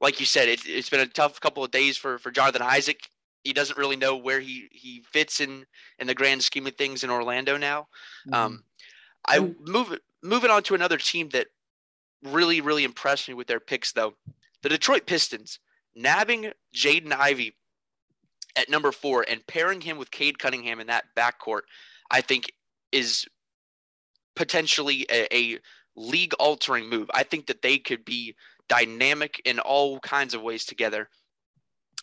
Like you said, it, it's been a tough couple of days for for Jonathan Isaac. He doesn't really know where he he fits in in the grand scheme of things in Orlando now. Um, I move moving on to another team that really really impressed me with their picks though, the Detroit Pistons nabbing Jaden Ivey at number four and pairing him with Cade Cunningham in that backcourt, I think is potentially a, a league altering move. I think that they could be dynamic in all kinds of ways together.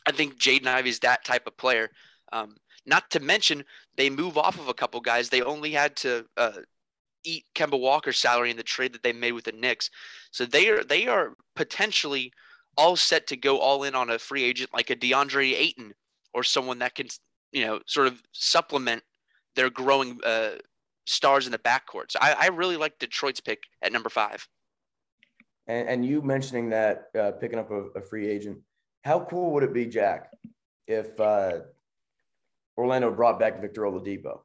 I think Jaden Ivey is that type of player. Um, not to mention, they move off of a couple guys. They only had to uh, eat Kemba Walker's salary in the trade that they made with the Knicks. So they are they are potentially all set to go all in on a free agent like a DeAndre Ayton or someone that can you know sort of supplement their growing uh, stars in the backcourt. So I, I really like Detroit's pick at number five. And, and you mentioning that uh, picking up a, a free agent, how cool would it be, Jack, if uh, Orlando brought back Victor Oladipo?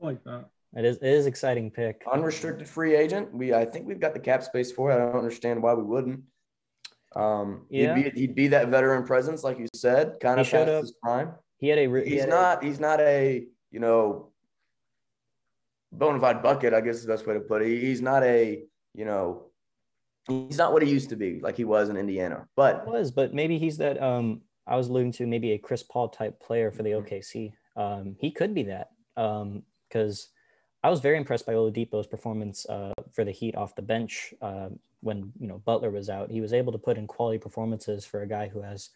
I like that. It is it is exciting pick. Unrestricted free agent. We I think we've got the cap space for it. I don't understand why we wouldn't. Um, Yeah. he'd be he'd be that veteran presence, like you said, kind He of showed past up- his prime. He had a he He's had a- not he's not a you know bona fide bucket. I guess is the best way to put it. He's not a you know he's not what he used to be, like he was in Indiana. But was, but maybe he's that. Um, I was alluding to maybe a Chris Paul type player for the OKC. Um, he could be that. Um, because I was very impressed by Oladipo's performance uh, for the Heat off the bench uh, when you know Butler was out. He was able to put in quality performances for a guy who has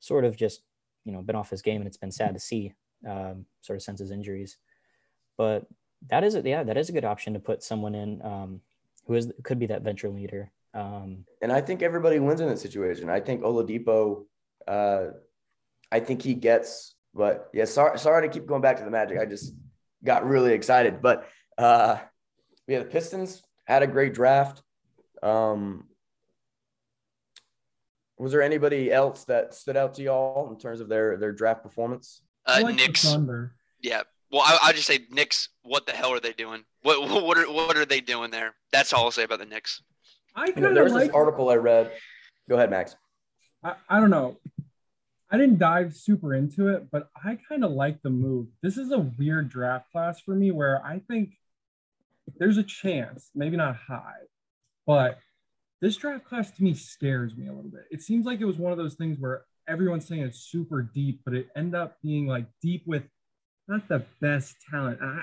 sort of just you know been off his game, and it's been sad to see um, sort of since his injuries. But that is a, yeah, that is a good option to put someone in um, who is could be that venture leader. Um, and I think everybody wins in that situation. I think Oladipo, uh, I think he gets. But yeah, sorry, sorry to keep going back to the Magic. I just got really excited. But uh, yeah, the Pistons had a great draft. Um, was there anybody else that stood out to y'all in terms of their their draft performance? Uh, like the Knicks. Yeah. Well, I, I'll just say Knicks. What the hell are they doing? What what are what are they doing there? That's all I'll say about the Knicks. I You kind know, of there was like. this article I read. Go ahead, Max. I, I don't know. I didn't dive super into it, but I kind of like the move. This is a weird draft class for me where I think there's a chance, maybe not high, but this draft class to me scares me a little bit. It seems like it was one of those things where everyone's saying it's super deep, but it ended up being like deep with not the best talent. I,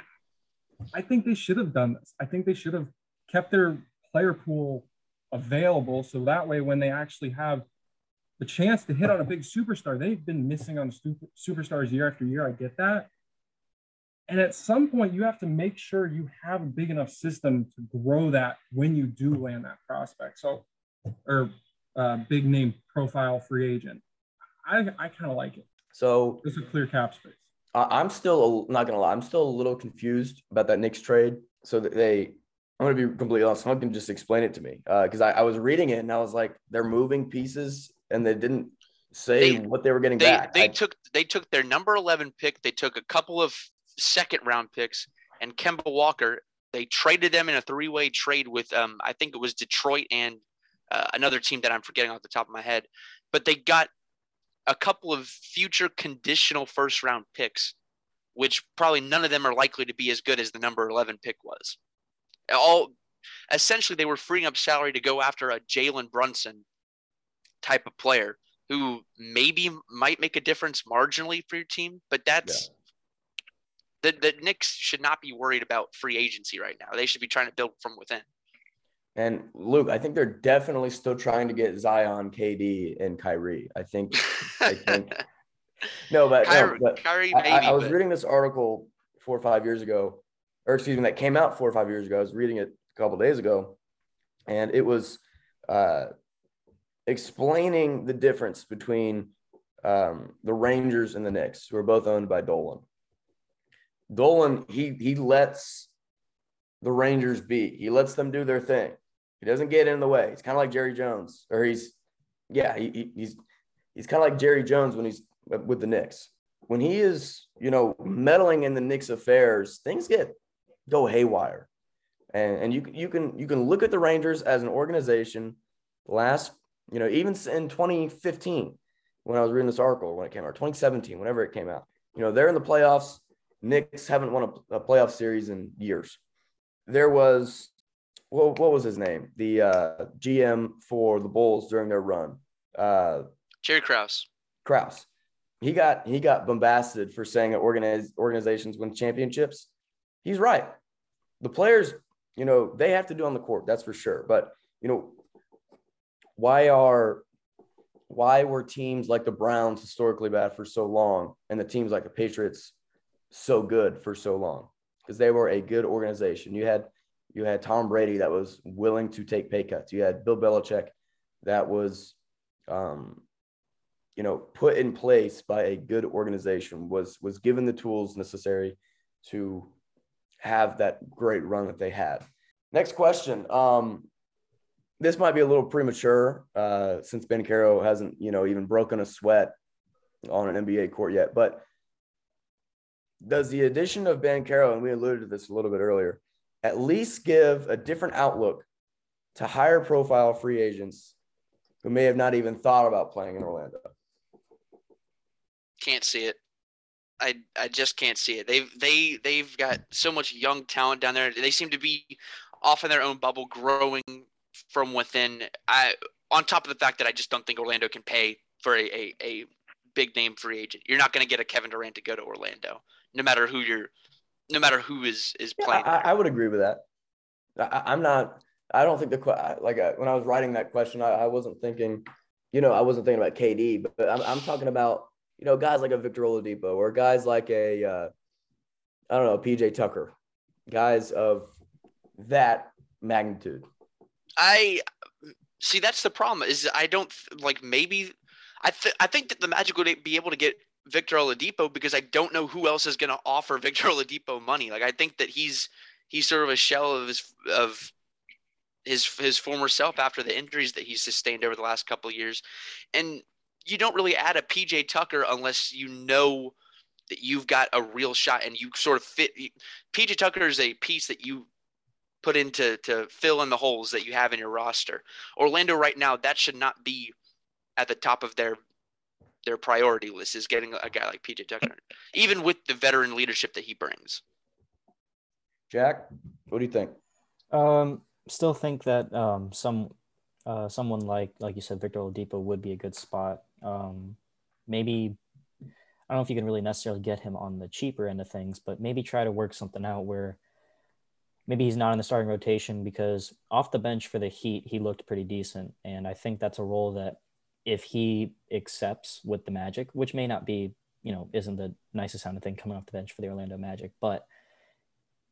I think they should have done this. I think they should have kept their player pool available so that way when they actually have the chance to hit on a big superstar, they've been missing on super, superstars year after year. I get that. And at some point, you have to make sure you have a big enough system to grow that when you do land that prospect. So, or uh, big name profile free agent. I, I kind of like it. So It's a clear cap space. I- I'm still not gonna lie. I'm still a little confused about that Knicks trade. So that they, I'm gonna be completely honest. Someone can just explain it to me because I, I was reading it and I was like, they're moving pieces and they didn't say They- what they were getting They back. they I- took they took their number eleven pick. They took a couple of second round picks and Kemba Walker. They traded them in a three way trade with um I think it was Detroit and uh, another team that I'm forgetting off the top of my head. But they got a couple of future conditional first round picks, which probably none of them are likely to be as good as the number 11 pick was. All essentially, they were freeing up salary to go after a Jalen Brunson type of player who maybe might make a difference marginally for your team, but that's the, the Knicks should not be worried about free agency right now. They should be trying to build from within. and Luke, I think they're definitely still trying to get Zion, KD, and Kyrie. I think I think- no, but, no, but Kyrie I, maybe. I- I was but- reading this article four or five years ago, or excuse me, that came out four or five years ago. I was reading it a couple days ago, and it was uh, explaining the difference between um, the Rangers and the Knicks, who are both owned by Dolan. Dolan, he he lets the Rangers be. He lets them do their thing. He doesn't get in the way. He's kind of like Jerry Jones, or he's yeah, he, he- he's he's kind of like Jerry Jones when he's with the Knicks. When he is, you know, meddling in the Knicks affairs, things get go haywire. And and you you can you can look at the Rangers as an organization. Last, you know, even in 2015, when I was reading this article when it came out, 2017, whenever it came out, you know, they're in the playoffs. Knicks haven't won a, a playoff series in years. There was what, what was his name? The uh, GM for the Bulls during their run, uh, Jerry Krause. Krause. He got he got bombasted for saying that organizations win championships. He's right. The players, you know, they have to do on the court. That's for sure. But you know, why are why were teams like the Browns historically bad for so long, and the teams like the Patriots so good for so long? Because they were a good organization. You had you had Tom Brady that was willing to take pay cuts. You had Bill Belichick that was, um, you know, put in place by a good organization. Was was given the tools necessary to have that great run that they had. Next question. Um, this might be a little premature uh, since Banchero hasn't, you know, even broken a sweat on an NBA court yet. But does the addition of Banchero, and we alluded to this a little bit earlier, at least give a different outlook to higher profile free agents who may have not even thought about playing in Orlando? Can't see it. I I just can't see it. They've they they've got so much young talent down there. They seem to be off in their own bubble, growing from within. I on top of the fact that I just don't think Orlando can pay for a a, a big name free agent. You're not going to get a Kevin Durant to go to Orlando, no matter who you're, no matter who is is Yeah, playing. I. I would agree with that. I, I'm not. I don't think the like uh, when I was writing that question, I, I wasn't thinking, you know, I wasn't thinking about KD, but, but I'm, I'm talking about you know guys like a Victor Oladipo or guys like a uh, I don't know PJ Tucker, guys of that magnitude. I see. That's the problem. Is I don't like maybe. I th- I think that the Magic would be able to get Victor Oladipo because I don't know who else is going to offer Victor Oladipo money. Like I think that he's he's sort of a shell of his of his his former self after the injuries that he's sustained over the last couple of years, and you don't really add a PJ Tucker unless you know that you've got a real shot and you sort of fit. PJ Tucker is a piece that you put in to, to fill in the holes that you have in your roster. Orlando right now, that should not be at the top of their their priority list is getting a guy like PJ Tucker, even with the veteran leadership that he brings. Jack, what do you think? Um, still think that um, some uh, someone like like you said, Victor Oladipo would be a good spot. Um, maybe I don't know if you can really necessarily get him on the cheaper end of things, but maybe try to work something out where maybe he's not in the starting rotation because off the bench for the Heat he looked pretty decent, and I think that's a role that if he accepts with the Magic, which may not be you know isn't the nicest sounding thing coming off the bench for the Orlando Magic, but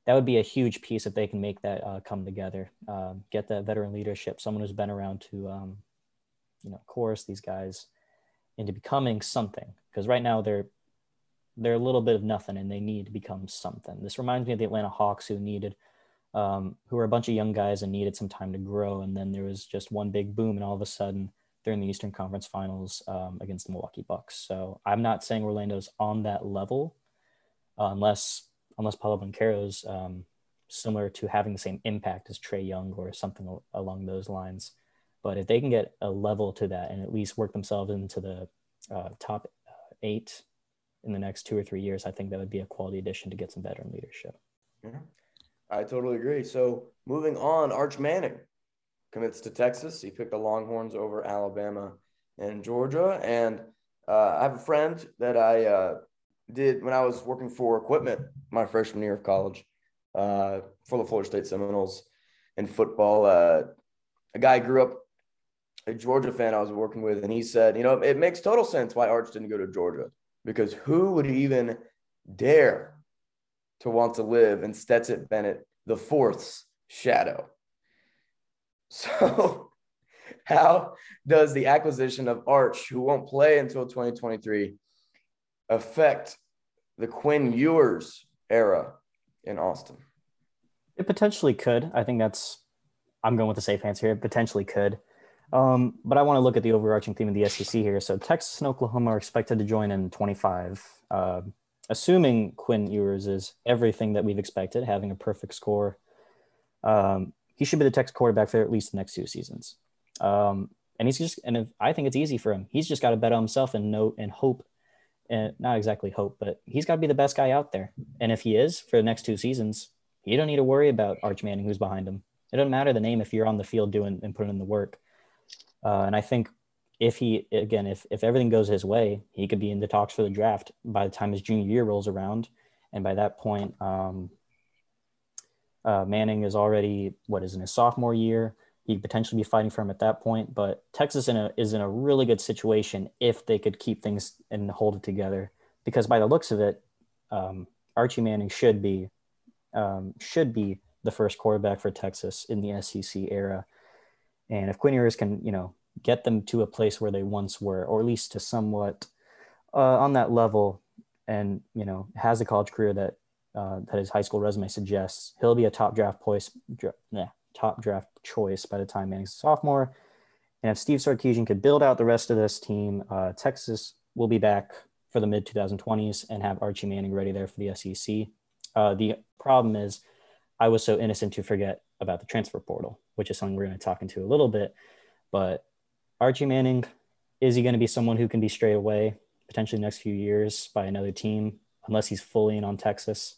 that would be a huge piece if they can make that uh, come together. Um, get that veteran leadership, someone who's been around to, um, you know, chorus these guys into becoming something. Because right now they're they're a little bit of nothing, and they need to become something. This reminds me of the Atlanta Hawks, who needed, um, who were a bunch of young guys and needed some time to grow, and then there was just one big boom, and all of a sudden they're in the Eastern Conference Finals um, against the Milwaukee Bucks. So I'm not saying Orlando's on that level, uh, unless unless Paolo Banchero's um, similar to having the same impact as Trae Young or something along those lines. But if they can get a level to that and at least work themselves into the uh, top eight in the next two or three years, I think that would be a quality addition to get some veteran leadership. Yeah, I totally agree. So moving on, Arch Manning commits to Texas. He picked the Longhorns over Alabama and Georgia. And uh, I have a friend that I uh, did when I was working for equipment my freshman year of college uh, for the Florida State Seminoles in football. Uh, a guy grew up a Georgia fan I was working with, and he said, you know, it makes total sense why Arch didn't go to Georgia because who would even dare to want to live in Stetson Bennett the fourth's shadow. So, how does the acquisition of Arch, who won't play until 2023, affect the Quinn Ewers era in Austin? It potentially could. I think that's. I'm going with the safe answer here. It potentially could. Um, but I want to look at the overarching theme of the SEC here. So Texas and Oklahoma are expected to join in 25, uh, assuming Quinn Ewers is everything that we've expected, having a perfect score. Um, he should be the Texas quarterback for at least the next two seasons. Um, and he's just, and if, I think it's easy for him. He's just got to bet on himself and note and hope, and not exactly hope, but he's got to be the best guy out there. And if he is for the next two seasons, you don't need to worry about Arch Manning, who's behind him. It doesn't matter the name if you're on the field doing and putting in the work. Uh, and I think if he again, if if everything goes his way, he could be in the talks for the draft by the time his junior year rolls around, and by that point, um, uh, Manning is already what is in his sophomore year. He could potentially be fighting for him at that point. But Texas in a, is in a really good situation if they could keep things and hold it together. Because by the looks of it, um, Archie Manning should be um, should be the first quarterback for Texas in the SEC era. And if Quinn Ewers can, you know, get them to a place where they once were, or at least to somewhat uh, on that level, and you know, has a college career that uh, that his high school resume suggests, he'll be a top draft choice, dra- nah, top draft choice by the time Manning's a sophomore. And if Steve Sarkisian could build out the rest of this team, uh, Texas will be back for the mid 2020s and have Archie Manning ready there for the SEC. Uh, the problem is, I was so innocent to forget about the transfer portal, which is something we're going to talk into a little bit. But Archie Manning, is he going to be someone who can be straight away, potentially next few years by another team, unless he's fully in on Texas?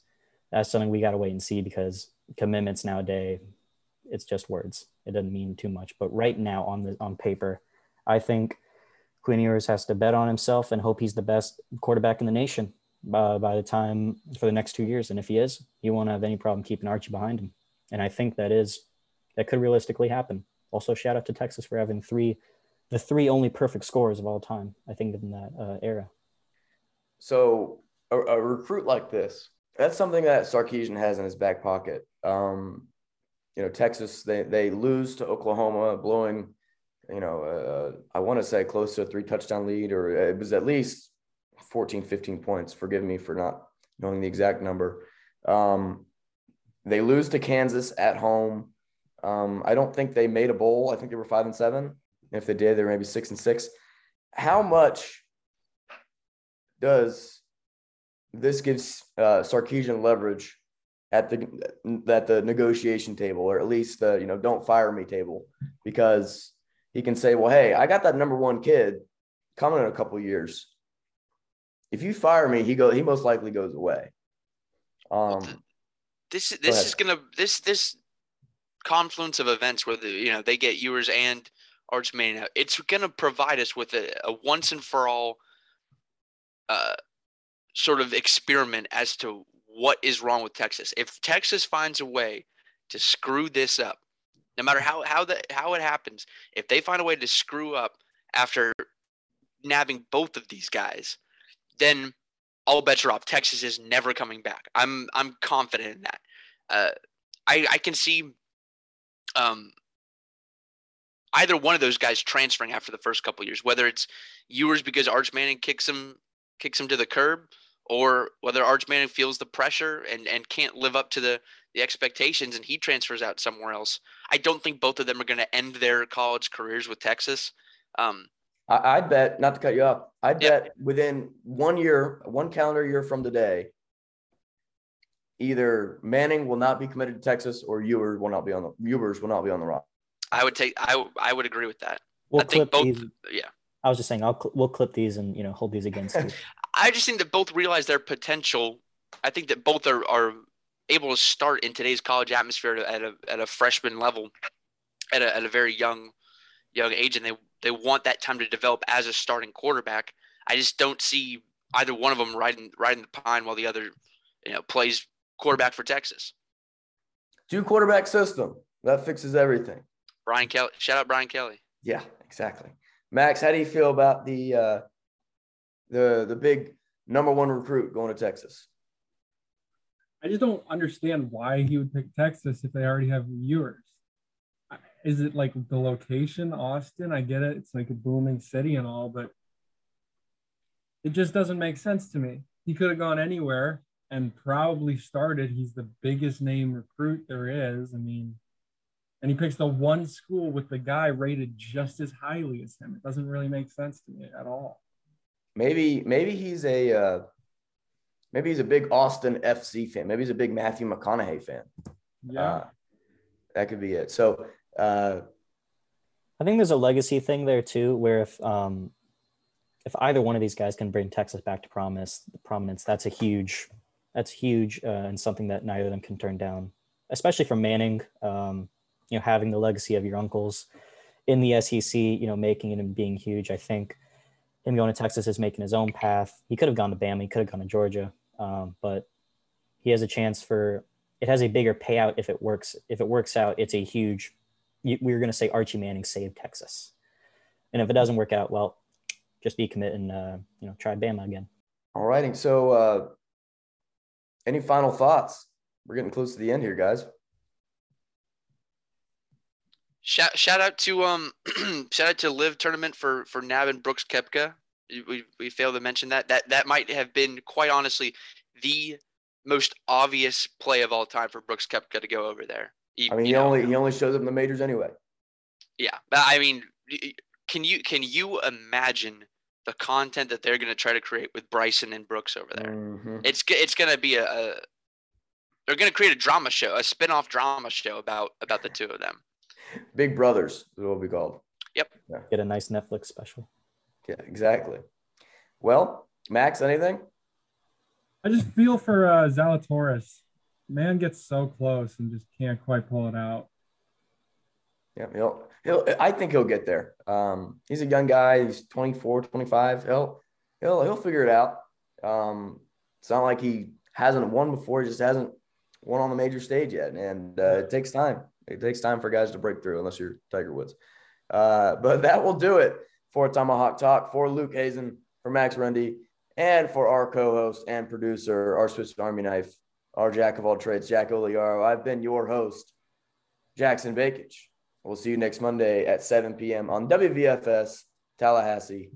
That's something we got to wait and see because commitments nowadays, it's just words. It doesn't mean too much. But right now on the on paper, I think Quinn Ewers has to bet on himself and hope he's the best quarterback in the nation uh, by the time for the next two years. And if he is, he won't have any problem keeping Archie behind him. And I think that is that could realistically happen. Also, shout out to Texas for having three, the three only perfect scores of all time. I think in that uh, era. So a, a recruit like this, that's something that Sarkisian has in his back pocket. Um, you know, Texas, they, they lose to Oklahoma, blowing, you know, uh, I want to say close to a three touchdown lead, or it was at least 14, 15 points. Forgive me for not knowing the exact number. Um, they lose to Kansas at home. Um, I don't think they made a bowl. I think they were five and seven. If they did, they were maybe six and six. How much does this gives uh, Sarkisian leverage at the at the negotiation table, or at least the you know don't fire me table, because he can say, well, hey, I got that number one kid coming in a couple years. If you fire me, he go he most likely goes away. Um, This Go this ahead. is gonna this this confluence of events where the you know they get Ewers and Arch Manning. out, It's gonna provide us with a, a once and for all uh, sort of experiment as to what is wrong with Texas. If Texas finds a way to screw this up, no matter how how that how it happens, if they find a way to screw up after nabbing both of these guys, then all bets are off. Texas is never coming back. I'm I'm confident in that. Uh, I I can see um, either one of those guys transferring after the first couple years, whether it's Ewers because Arch Manning kicks him kicks him to the curb, or whether Arch Manning feels the pressure and and can't live up to the the expectations and he transfers out somewhere else. I don't think both of them are going to end their college careers with Texas. Um, I, I'd bet, not to cut you off, I'd Yeah. bet within one year, one calendar year from today, either Manning will not be committed to Texas or Ewers will not be on the Ewers will not be on the roster. I would take I I would agree with that. We'll I think both these. yeah. I was just saying, I'll cl- we'll clip these and you know hold these against you. I just think that both realize their potential. I think that both are, are able to start in today's college atmosphere at a, at a freshman level, at a, at a very young young age, and they they want that time to develop as a starting quarterback. I just don't see either one of them riding riding the pine while the other, you know, plays quarterback for Texas. Two quarterback system that fixes everything. Brian Kelly, shout out Brian Kelly. Yeah, exactly. Max, how do you feel about the uh, the the big number one recruit going to Texas? I just don't understand why he would pick Texas if they already have Ewers. Is it like the location, Austin? I get it. It's like a booming city and all, but it just doesn't make sense to me. He could have gone anywhere and probably started. He's the biggest name recruit there is. I mean, and he picks the one school with the guy rated just as highly as him. It doesn't really make sense to me at all. Maybe maybe he's a uh, maybe he's a big Austin FC fan. Maybe he's a big Matthew McConaughey fan. Yeah. Uh, that could be it. So uh, I think there's a legacy thing there too, where if um, if either one of these guys can bring Texas back to promise prominence, that's a huge that's huge uh, and something that neither of them can turn down, especially from Manning. Um, you know, having the legacy of your uncles in the SEC, you know, making it and being huge. I think him going to Texas is making his own path. He could have gone to Bama, he could have gone to Georgia, um, but he has a chance for. It has a bigger payout if it works. If it works out, it's a huge. We were going to say Archie Manning saved Texas, and if it doesn't work out, well, just decommit and uh, you know try Bama again. all righty. So uh, any final thoughts? We're getting close to the end here, guys. Shout, shout out to um shout out to LIV tournament for for Nab and Brooks Koepka. We we failed to mention that that that might have been quite honestly the most obvious play of all time for Brooks Koepka to go over there. He- I mean, he know, only he only shows up in the majors anyway. yeah, but I mean, can you can you imagine the content that they're going to try to create with Bryson and Brooks over there? Mhm. It's it's going to be a, a they're going to create a drama show, a spin-off drama show about about the two of them. Big brothers is what we called. Yep. Get a nice Netflix special. Yeah, exactly. Well, Max, anything? I just feel for uh, Zalatoris. Man gets so close and just can't quite pull it out. Yeah, he'll he'll I think he'll get there. Um, he's a young guy, he's 24, 25. He'll he'll he'll figure it out. Um, it's not like he hasn't won before, he just hasn't won on the major stage yet. And uh, it takes time. It takes time for guys to break through unless you're Tiger Woods. Uh, but that will do it for Tomahawk Talk for Luke Hazen, for Max Rundy, and for our co-host and producer, our Swiss Army knife, our jack of all trades, Jack Oliaro. I've been your host, Jackson Bakich. We'll see you next Monday at 7 p.m. on WVFS Tallahassee.